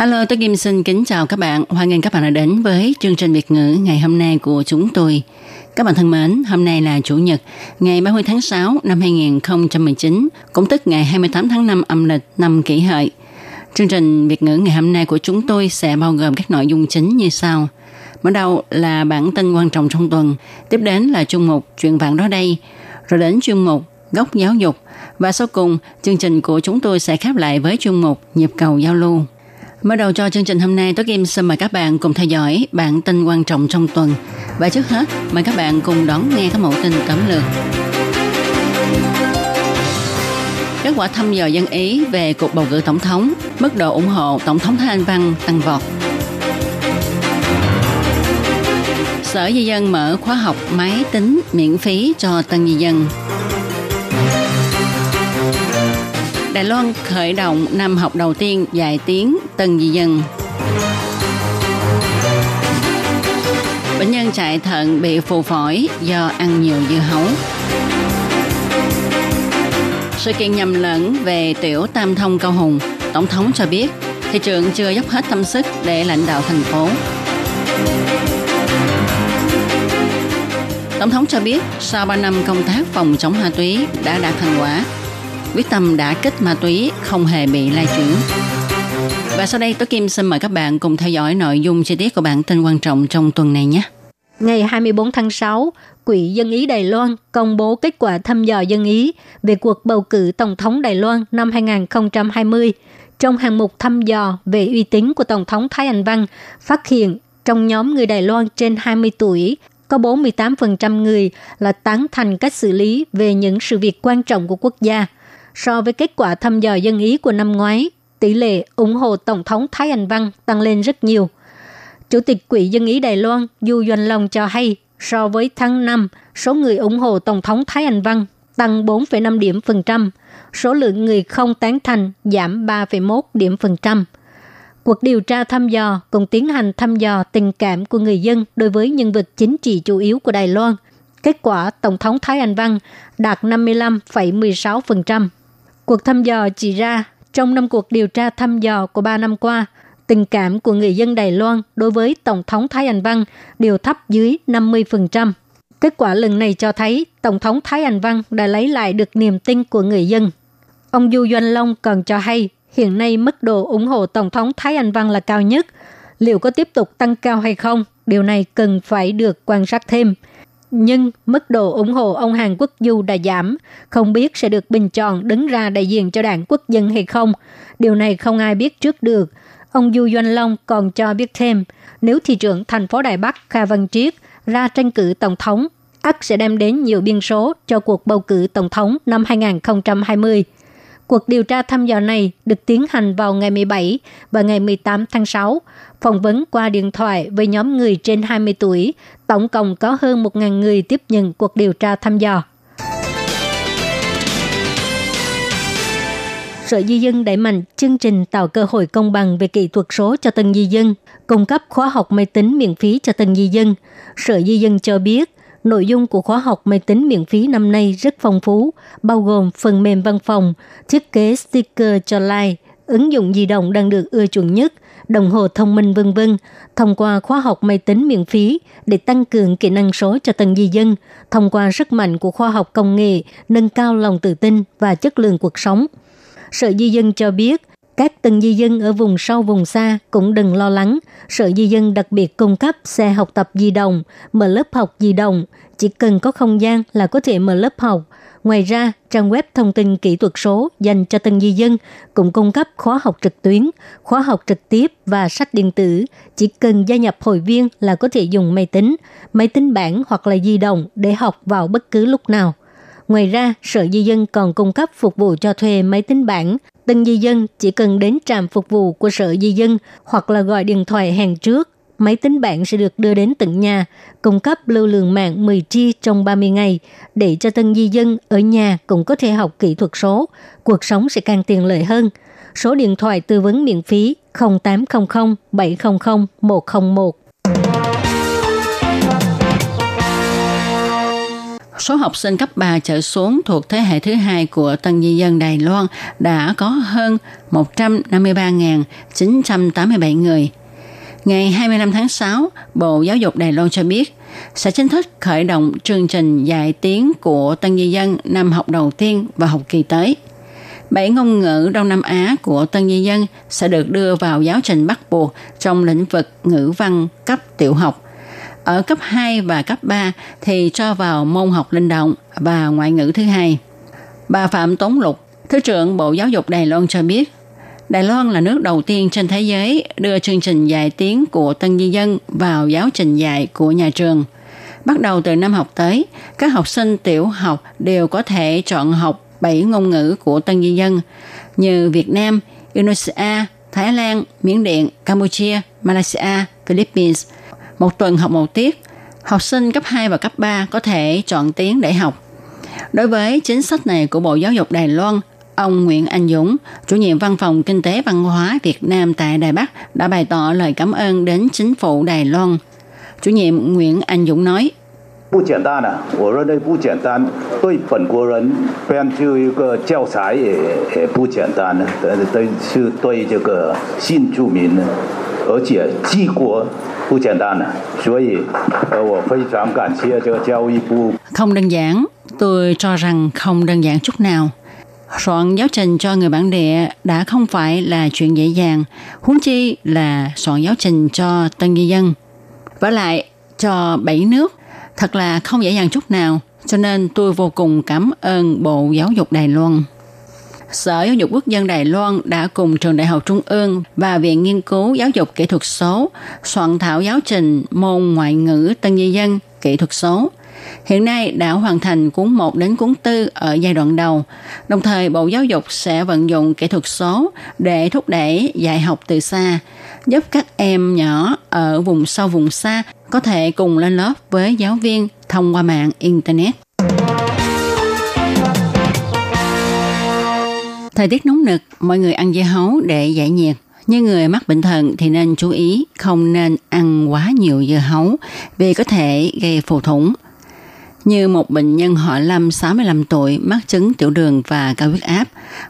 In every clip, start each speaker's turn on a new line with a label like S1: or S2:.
S1: Hello, tôi Kim xin kính chào các bạn. Hoan nghênh các bạn đã đến với chương trình Việt ngữ ngày hôm nay của chúng tôi. Các bạn thân mến, hôm nay là Chủ nhật, ngày 30 tháng 6 năm 2019, cũng tức ngày 28 tháng 5 âm lịch năm kỷ hợi. Chương trình Việt ngữ ngày hôm nay của chúng tôi sẽ bao gồm các nội dung chính như sau. Mở đầu là bản tin quan trọng trong tuần, tiếp đến là chuyên mục Chuyện vạn đó đây, rồi đến chuyên mục Góc giáo dục, và sau cùng, chương trình của chúng tôi sẽ khép lại với chuyên mục Nhịp cầu giao lưu. Mở đầu cho chương trình hôm nay, Tố Kim xin mời các bạn cùng theo dõi bản tin quan trọng trong tuần. Và trước hết, mời các bạn cùng đón nghe các mẫu tin tóm lược. Kết quả thăm dò dân Ý về cuộc bầu cử tổng thống, mức độ ủng hộ tổng thống Thái Anh Văn tăng vọt. Sở Di dân mở khóa học máy tính miễn phí cho tân di dân. Đài Loan khởi động năm học đầu tiên dạy tiếng tân di dân. Bệnh nhân chạy thận bị phù phổi do ăn nhiều dưa hấu. Sự kiện nhầm lẫn về tiểu tam thông cao hùng, Tổng thống cho biết thị trường chưa dốc hết tâm sức để lãnh đạo thành phố. Tổng thống cho biết sau 3 năm công tác phòng chống ma túy đã đạt thành quả quyết tâm đã kích ma túy không hề bị lai chuyển. Và sau đây, Tố Kim xin mời các bạn cùng theo dõi nội dung chi tiết của bản tin quan trọng trong tuần này nhé.
S2: Ngày 24 tháng 6, Quỹ Dân Ý Đài Loan công bố kết quả thăm dò dân Ý về cuộc bầu cử Tổng thống Đài Loan năm 2020. Trong hàng mục thăm dò về uy tín của Tổng thống Thái Anh Văn, phát hiện trong nhóm người Đài Loan trên 20 tuổi có 48% người là tán thành cách xử lý về những sự việc quan trọng của quốc gia – So với kết quả thăm dò dân ý của năm ngoái, tỷ lệ ủng hộ Tổng thống Thái Anh Văn tăng lên rất nhiều. Chủ tịch Quỹ Dân Ý Đài Loan Du Doanh Long cho hay, so với tháng 5, số người ủng hộ Tổng thống Thái Anh Văn tăng 4,5 điểm phần trăm, số lượng người không tán thành giảm 3,1 điểm phần trăm. Cuộc điều tra thăm dò cũng tiến hành thăm dò tình cảm của người dân đối với nhân vật chính trị chủ yếu của Đài Loan. Kết quả Tổng thống Thái Anh Văn đạt 55,16%. Cuộc thăm dò chỉ ra, trong năm cuộc điều tra thăm dò của 3 năm qua, tình cảm của người dân Đài Loan đối với Tổng thống Thái Anh Văn đều thấp dưới 50%. Kết quả lần này cho thấy Tổng thống Thái Anh Văn đã lấy lại được niềm tin của người dân. Ông Du Doanh Long còn cho hay hiện nay mức độ ủng hộ Tổng thống Thái Anh Văn là cao nhất. Liệu có tiếp tục tăng cao hay không? Điều này cần phải được quan sát thêm – nhưng mức độ ủng hộ ông Hàn Quốc Du đã giảm, không biết sẽ được bình chọn đứng ra đại diện cho đảng quốc dân hay không. Điều này không ai biết trước được. Ông Du Doanh Long còn cho biết thêm, nếu thị trưởng thành phố Đài Bắc Kha Văn Triết ra tranh cử tổng thống, ắt sẽ đem đến nhiều biên số cho cuộc bầu cử tổng thống năm 2020. Cuộc điều tra thăm dò này được tiến hành vào ngày 17 và ngày 18 tháng 6, phỏng vấn qua điện thoại với nhóm người trên 20 tuổi. Tổng cộng có hơn 1.000 người tiếp nhận cuộc điều tra thăm dò. Sở Di dân đẩy mạnh chương trình tạo cơ hội công bằng về kỹ thuật số cho tân di dân, cung cấp khóa học máy tính miễn phí cho tân di dân. Sở Di dân cho biết, Nội dung của khóa học máy tính miễn phí năm nay rất phong phú, bao gồm phần mềm văn phòng, thiết kế sticker cho like, ứng dụng di động đang được ưa chuộng nhất, đồng hồ thông minh vân vân thông qua khóa học máy tính miễn phí để tăng cường kỹ năng số cho từng di dân, thông qua sức mạnh của khoa học công nghệ, nâng cao lòng tự tin và chất lượng cuộc sống. Sở Di dân cho biết, các từng di dân ở vùng sâu vùng xa cũng đừng lo lắng. Sở di dân đặc biệt cung cấp xe học tập di động, mở lớp học di động. Chỉ cần có không gian là có thể mở lớp học. Ngoài ra, trang web thông tin kỹ thuật số dành cho tân di dân cũng cung cấp khóa học trực tuyến, khóa học trực tiếp và sách điện tử. Chỉ cần gia nhập hội viên là có thể dùng máy tính, máy tính bảng hoặc là di động để học vào bất cứ lúc nào. Ngoài ra, Sở Di dân còn cung cấp phục vụ cho thuê máy tính bảng. từng di dân chỉ cần đến trạm phục vụ của Sở Di dân hoặc là gọi điện thoại hẹn trước. Máy tính bảng sẽ được đưa đến tận nhà, cung cấp lưu lượng mạng 10 G trong 30 ngày, để cho tân di dân ở nhà cũng có thể học kỹ thuật số. Cuộc sống sẽ càng tiện lợi hơn. Số điện thoại tư vấn miễn phí 0800 700 101.
S1: Số học sinh cấp 3 trở xuống thuộc thế hệ thứ hai của tân di dân Đài Loan đã có hơn 153.987 người. Ngày 25 tháng 6, Bộ Giáo dục Đài Loan cho biết sẽ chính thức khởi động chương trình dạy tiếng của tân di dân năm học đầu tiên và học kỳ tới. Bảy ngôn ngữ Đông Nam Á của tân di dân sẽ được đưa vào giáo trình bắt buộc trong lĩnh vực ngữ văn cấp tiểu học – ở cấp 2 và cấp 3 thì cho vào môn học linh động và ngoại ngữ thứ hai. Bà Phạm Tống Lục, Thứ trưởng Bộ Giáo dục Đài Loan cho biết, Đài Loan là nước đầu tiên trên thế giới đưa chương trình dạy tiếng của tân di dân vào giáo trình dạy của nhà trường. Bắt đầu từ năm học tới, các học sinh tiểu học đều có thể chọn học 7 ngôn ngữ của tân di dân như Việt Nam, Indonesia, Thái Lan, Miến Điện, Campuchia, Malaysia, Philippines – một tuần học một tiết. Học sinh cấp 2 và cấp 3 có thể chọn tiếng để học. Đối với chính sách này của Bộ Giáo dục Đài Loan, ông Nguyễn Anh Dũng, chủ nhiệm văn phòng kinh tế văn hóa Việt Nam tại Đài Bắc đã bày tỏ lời cảm ơn đến chính phủ Đài Loan. Chủ nhiệm Nguyễn Anh Dũng nói,
S3: 不简单的，我认为不简单，对本国人编就一个教材也也不简单的，对对是对这个新住民呢，而且治国 不简单的，所以呃，我非常感谢这个教育部。
S1: Không đơn giản, tôi cho rằng không đơn giản chút nào. Soạn giáo trình cho người bản địa đã không phải là chuyện dễ dàng, huống chi là soạn giáo trình cho tân di dân. Và lại, cho bảy nước, thật là không dễ dàng chút nào, cho nên tôi vô cùng cảm ơn Bộ Giáo dục Đài Loan. Sở Giáo dục Quốc dân Đài Loan đã cùng Trường Đại học Trung ương và Viện Nghiên cứu Giáo dục Kỹ thuật số soạn thảo giáo trình môn ngoại ngữ tân di dân kỹ thuật số. Hiện nay đã hoàn thành cuốn 1 đến cuốn 4 ở giai đoạn đầu. Đồng thời Bộ Giáo dục sẽ vận dụng kỹ thuật số để thúc đẩy dạy học từ xa, giúp các em nhỏ ở vùng sâu vùng xa có thể cùng lên lớp với giáo viên thông qua mạng Internet. Thời tiết nóng nực, mọi người ăn dưa hấu để giải nhiệt. Như người mắc bệnh thận thì nên chú ý không nên ăn quá nhiều dưa hấu vì có thể gây phù thủng. Như một bệnh nhân họ Lâm 65 tuổi mắc chứng tiểu đường và cao huyết áp,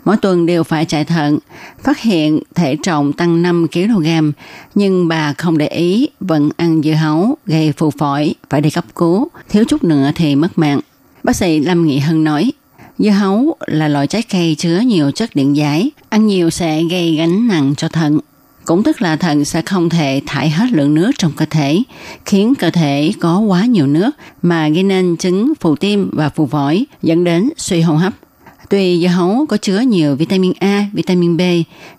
S1: mỗi tuần đều phải chạy thận, phát hiện thể trọng tăng 5 kg, nhưng bà không để ý vẫn ăn dưa hấu gây phù phổi, phải đi cấp cứu, thiếu chút nữa thì mất mạng. Bác sĩ Lâm Nghị Hân nói, Dưa hấu là loại trái cây chứa nhiều chất điện giải, ăn nhiều sẽ gây gánh nặng cho thận. Cũng tức là thận sẽ không thể thải hết lượng nước trong cơ thể, khiến cơ thể có quá nhiều nước mà gây nên chứng phù tim và phù phổi, dẫn đến suy hô hấp. Tuy dưa hấu có chứa nhiều vitamin A, vitamin B,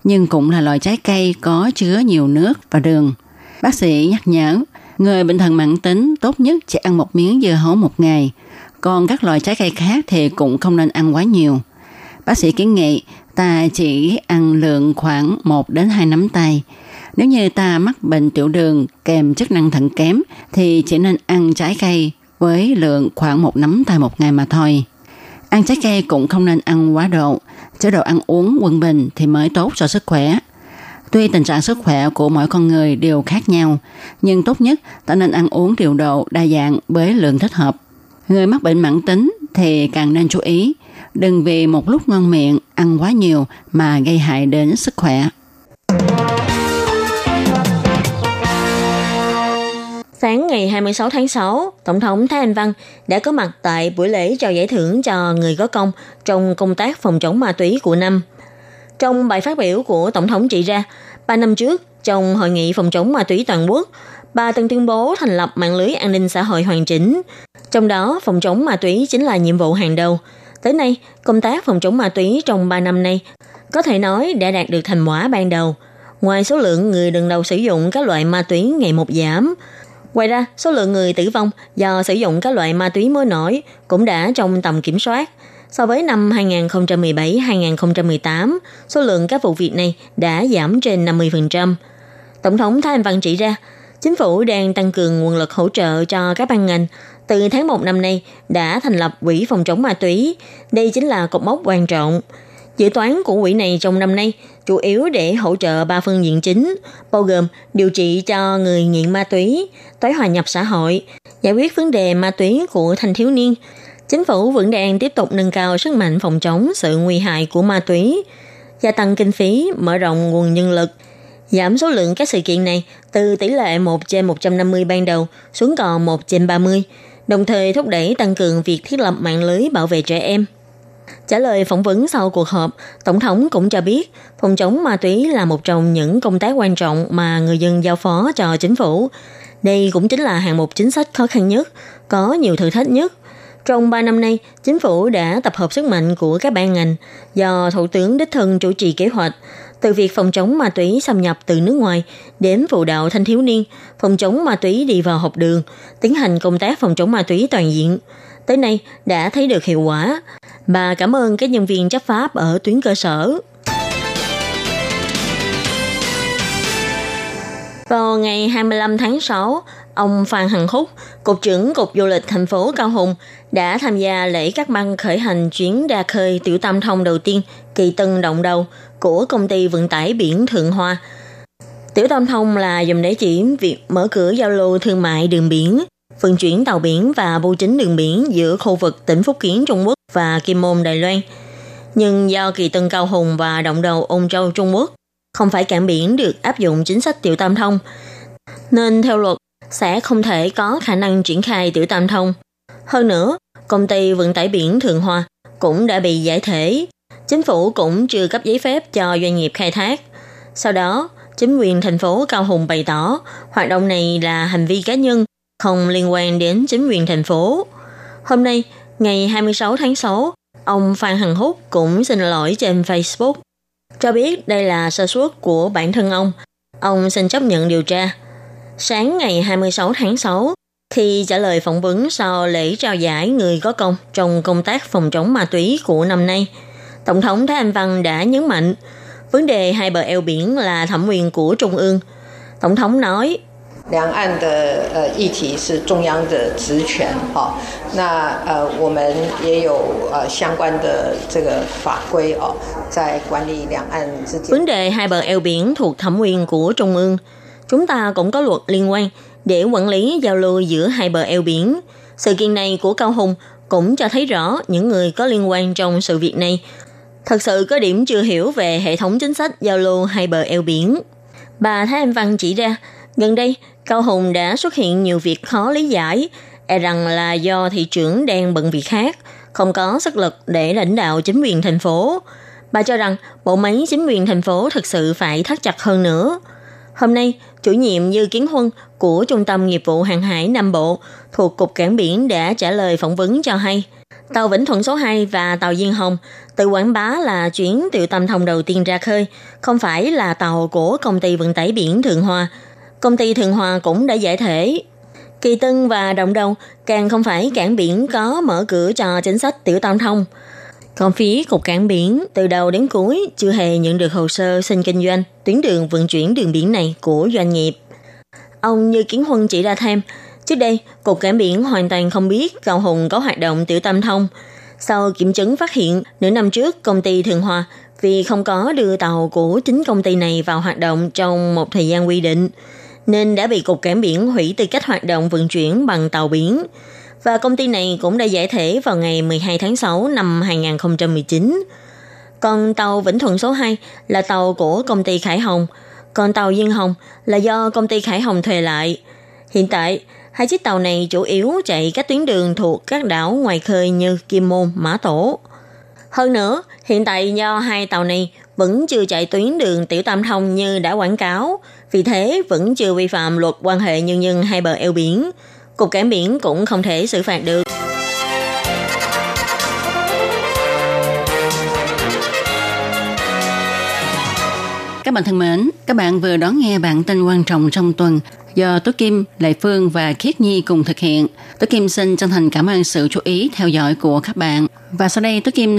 S1: nhưng cũng là loại trái cây có chứa nhiều nước và đường. Bác sĩ nhắc nhở, người bệnh thận mãn tính tốt nhất chỉ ăn một miếng dưa hấu một ngày – còn các loại trái cây khác thì cũng không nên ăn quá nhiều. Bác sĩ kiến nghị ta chỉ ăn lượng khoảng 1 đến 2 nắm tay. Nếu như ta mắc bệnh tiểu đường kèm chức năng thận kém thì chỉ nên ăn trái cây với lượng khoảng một nắm tay một ngày mà thôi. Ăn trái cây cũng không nên ăn quá độ. Chế độ ăn uống quân bình thì mới tốt cho sức khỏe. Tuy tình trạng sức khỏe của mỗi con người đều khác nhau, nhưng tốt nhất ta nên ăn uống điều độ đa dạng với lượng thích hợp. Người mắc bệnh mãn tính thì càng nên chú ý, đừng vì một lúc ngon miệng ăn quá nhiều mà gây hại đến sức khỏe.
S4: Sáng ngày 26 tháng 6, Tổng thống Thái Anh Văn đã có mặt tại buổi lễ trao giải thưởng cho người có công trong công tác phòng chống ma túy của năm. Trong bài phát biểu của Tổng thống chỉ ra, 3 năm trước, trong hội nghị phòng chống ma túy toàn quốc, bà từng tuyên bố thành lập mạng lưới an ninh xã hội hoàn chỉnh, trong đó, phòng chống ma túy chính là nhiệm vụ hàng đầu. Tới nay, công tác phòng chống ma túy trong 3 năm nay có thể nói đã đạt được thành quả ban đầu. Ngoài số lượng người lần đầu sử dụng các loại ma túy ngày một giảm, Ngoài ra, số lượng người tử vong do sử dụng các loại ma túy mới nổi cũng đã trong tầm kiểm soát. So với năm 2017-2018, số lượng các vụ việc này đã giảm trên 50%. Tổng thống Thái Anh Văn chỉ ra, chính phủ đang tăng cường nguồn lực hỗ trợ cho các ban ngành. Từ tháng 1 năm nay đã thành lập quỹ phòng chống ma túy. Đây chính là cột mốc quan trọng. Dự toán của quỹ này trong năm nay chủ yếu để hỗ trợ ba phương diện chính, bao gồm điều trị cho người nghiện ma túy, tái hòa nhập xã hội, giải quyết vấn đề ma túy của thanh thiếu niên. Chính phủ vẫn đang tiếp tục nâng cao sức mạnh phòng chống sự nguy hại của ma túy, gia tăng kinh phí, mở rộng nguồn nhân lực, giảm số lượng các sự kiện này từ tỷ lệ 1 trên 150 ban đầu xuống còn 1 trên 30, đồng thời thúc đẩy tăng cường việc thiết lập mạng lưới bảo vệ trẻ em. Trả lời phỏng vấn sau cuộc họp, Tổng thống cũng cho biết phòng chống ma túy là một trong những công tác quan trọng mà người dân giao phó cho chính phủ. Đây cũng chính là hạng mục chính sách khó khăn nhất, có nhiều thử thách nhất. Trong 3 năm nay, chính phủ đã tập hợp sức mạnh của các ban ngành do Thủ tướng đích thân chủ trì kế hoạch, từ việc phòng chống ma túy xâm nhập từ nước ngoài đến vụ đạo thanh thiếu niên, phòng chống ma túy đi vào học đường, tiến hành công tác phòng chống ma túy toàn diện. Tới nay đã thấy được hiệu quả. Bà cảm ơn các nhân viên chấp pháp ở tuyến cơ sở. Vào ngày 25 tháng 6, ông Phan Hằng Húc, Cục trưởng Cục Du lịch thành phố Cao Hùng, đã tham gia lễ cắt băng khởi hành chuyến đa khơi tiểu tam thông đầu tiên kỳ tân động đầu của công ty vận tải biển Thượng Hoa. Tiểu tam thông là dùng để chỉ việc mở cửa giao lưu thương mại đường biển, vận chuyển tàu biển và bưu chính đường biển giữa khu vực tỉnh Phúc Kiến Trung Quốc và Kim Môn Đài Loan. Nhưng do kỳ tân Cao Hùng và động đầu Ôn Châu Trung Quốc không phải cảng biển được áp dụng chính sách tiểu tam thông, nên theo luật sẽ không thể có khả năng triển khai tiểu tam thông. Hơn nữa, công ty vận tải biển Thượng Hoa cũng đã bị giải thể. Chính phủ cũng chưa cấp giấy phép cho doanh nghiệp khai thác. Sau đó, chính quyền thành phố Cao Hùng bày tỏ hoạt động này là hành vi cá nhân, không liên quan đến chính quyền thành phố. Hôm nay, ngày 26 tháng 6, ông Phan Hằng Húc cũng xin lỗi trên Facebook, cho biết đây là sơ suất của bản thân ông. Ông xin chấp nhận điều tra. Sáng ngày 26 tháng 6, khi trả lời phỏng vấn sau lễ trao giải người có công trong công tác phòng chống ma túy của năm nay, Tổng thống Thái Anh Văn đã nhấn mạnh vấn đề hai bờ eo biển là thẩm quyền của Trung ương. Tổng thống nói,
S5: 两岸的呃议题是中央的职权，哈、那呃我们也有呃相关的这个法规哦，在管理两岸之间。
S4: Vấn đề hai bờ eo biển thuộc thẩm quyền của Trung ương. Chúng ta cũng có luật liên quan để quản lý giao lưu giữa hai bờ eo biển. Sự kiện này của Cao Hùng cũng cho thấy rõ những người có liên quan trong sự việc này thật sự có điểm chưa hiểu về hệ thống chính sách giao lưu hai bờ eo biển. Bà Thái Anh Văn chỉ ra, gần đây Cao Hùng đã xuất hiện nhiều việc khó lý giải, e rằng là do thị trưởng đang bận việc khác, không có sức lực để lãnh đạo chính quyền thành phố. Bà cho rằng bộ máy chính quyền thành phố thực sự phải thắt chặt hơn nữa. Hôm nay, chủ nhiệm Dư Kiến Huân của Trung tâm Nghiệp vụ Hàng hải Nam Bộ thuộc Cục Cảng Biển đã trả lời phỏng vấn cho hay, tàu Vĩnh Thuận số 2 và tàu Diên Hồng tự quảng bá là chuyến tiểu tam thông đầu tiên ra khơi, không phải là tàu của công ty vận tải biển Thượng hòa Công ty Thượng hòa cũng đã giải thể. Kỳ Tân và Động Đầu càng không phải cảng biển có mở cửa cho chính sách tiểu tam thông. Còn phía Cục Cảng Biển, từ đầu đến cuối chưa hề nhận được hồ sơ xin kinh doanh tuyến đường vận chuyển đường biển này của doanh nghiệp. Ông Như Kiến Huân chỉ ra thêm, trước đây Cục Cảng Biển hoàn toàn không biết Cao Hùng có hoạt động tiểu tam thông. Sau kiểm chứng phát hiện, nửa năm trước công ty Thường Hòa vì không có đưa tàu của chính công ty này vào hoạt động trong một thời gian quy định, nên đã bị Cục Cảng Biển hủy tư cách hoạt động vận chuyển bằng tàu biển. Và công ty này cũng đã giải thể vào ngày 12 tháng 6 năm 2019. Còn tàu Vĩnh Thuận số 2 là tàu của công ty Khải Hồng, còn tàu Duyên Hồng là do công ty Khải Hồng thuê lại. Hiện tại, hai chiếc tàu này chủ yếu chạy các tuyến đường thuộc các đảo ngoài khơi như Kim Môn, Mã Tổ. Hơn nữa, hiện tại do hai tàu này vẫn chưa chạy tuyến đường tiểu tam thông như đã quảng cáo, vì thế vẫn chưa vi phạm luật quan hệ nhân dân hai bờ eo biển. Cục cảng biển cũng không thể xử phạt được.
S1: Các bạn thân mến, các bạn vừa đón nghe bản tin quan trọng trong tuần do Tố Kim, Lệ Phương và Khiết Nhi cùng thực hiện. Tố Kim xin chân thành cảm ơn sự chú ý theo dõi của các bạn. Và sau đây Tố Kim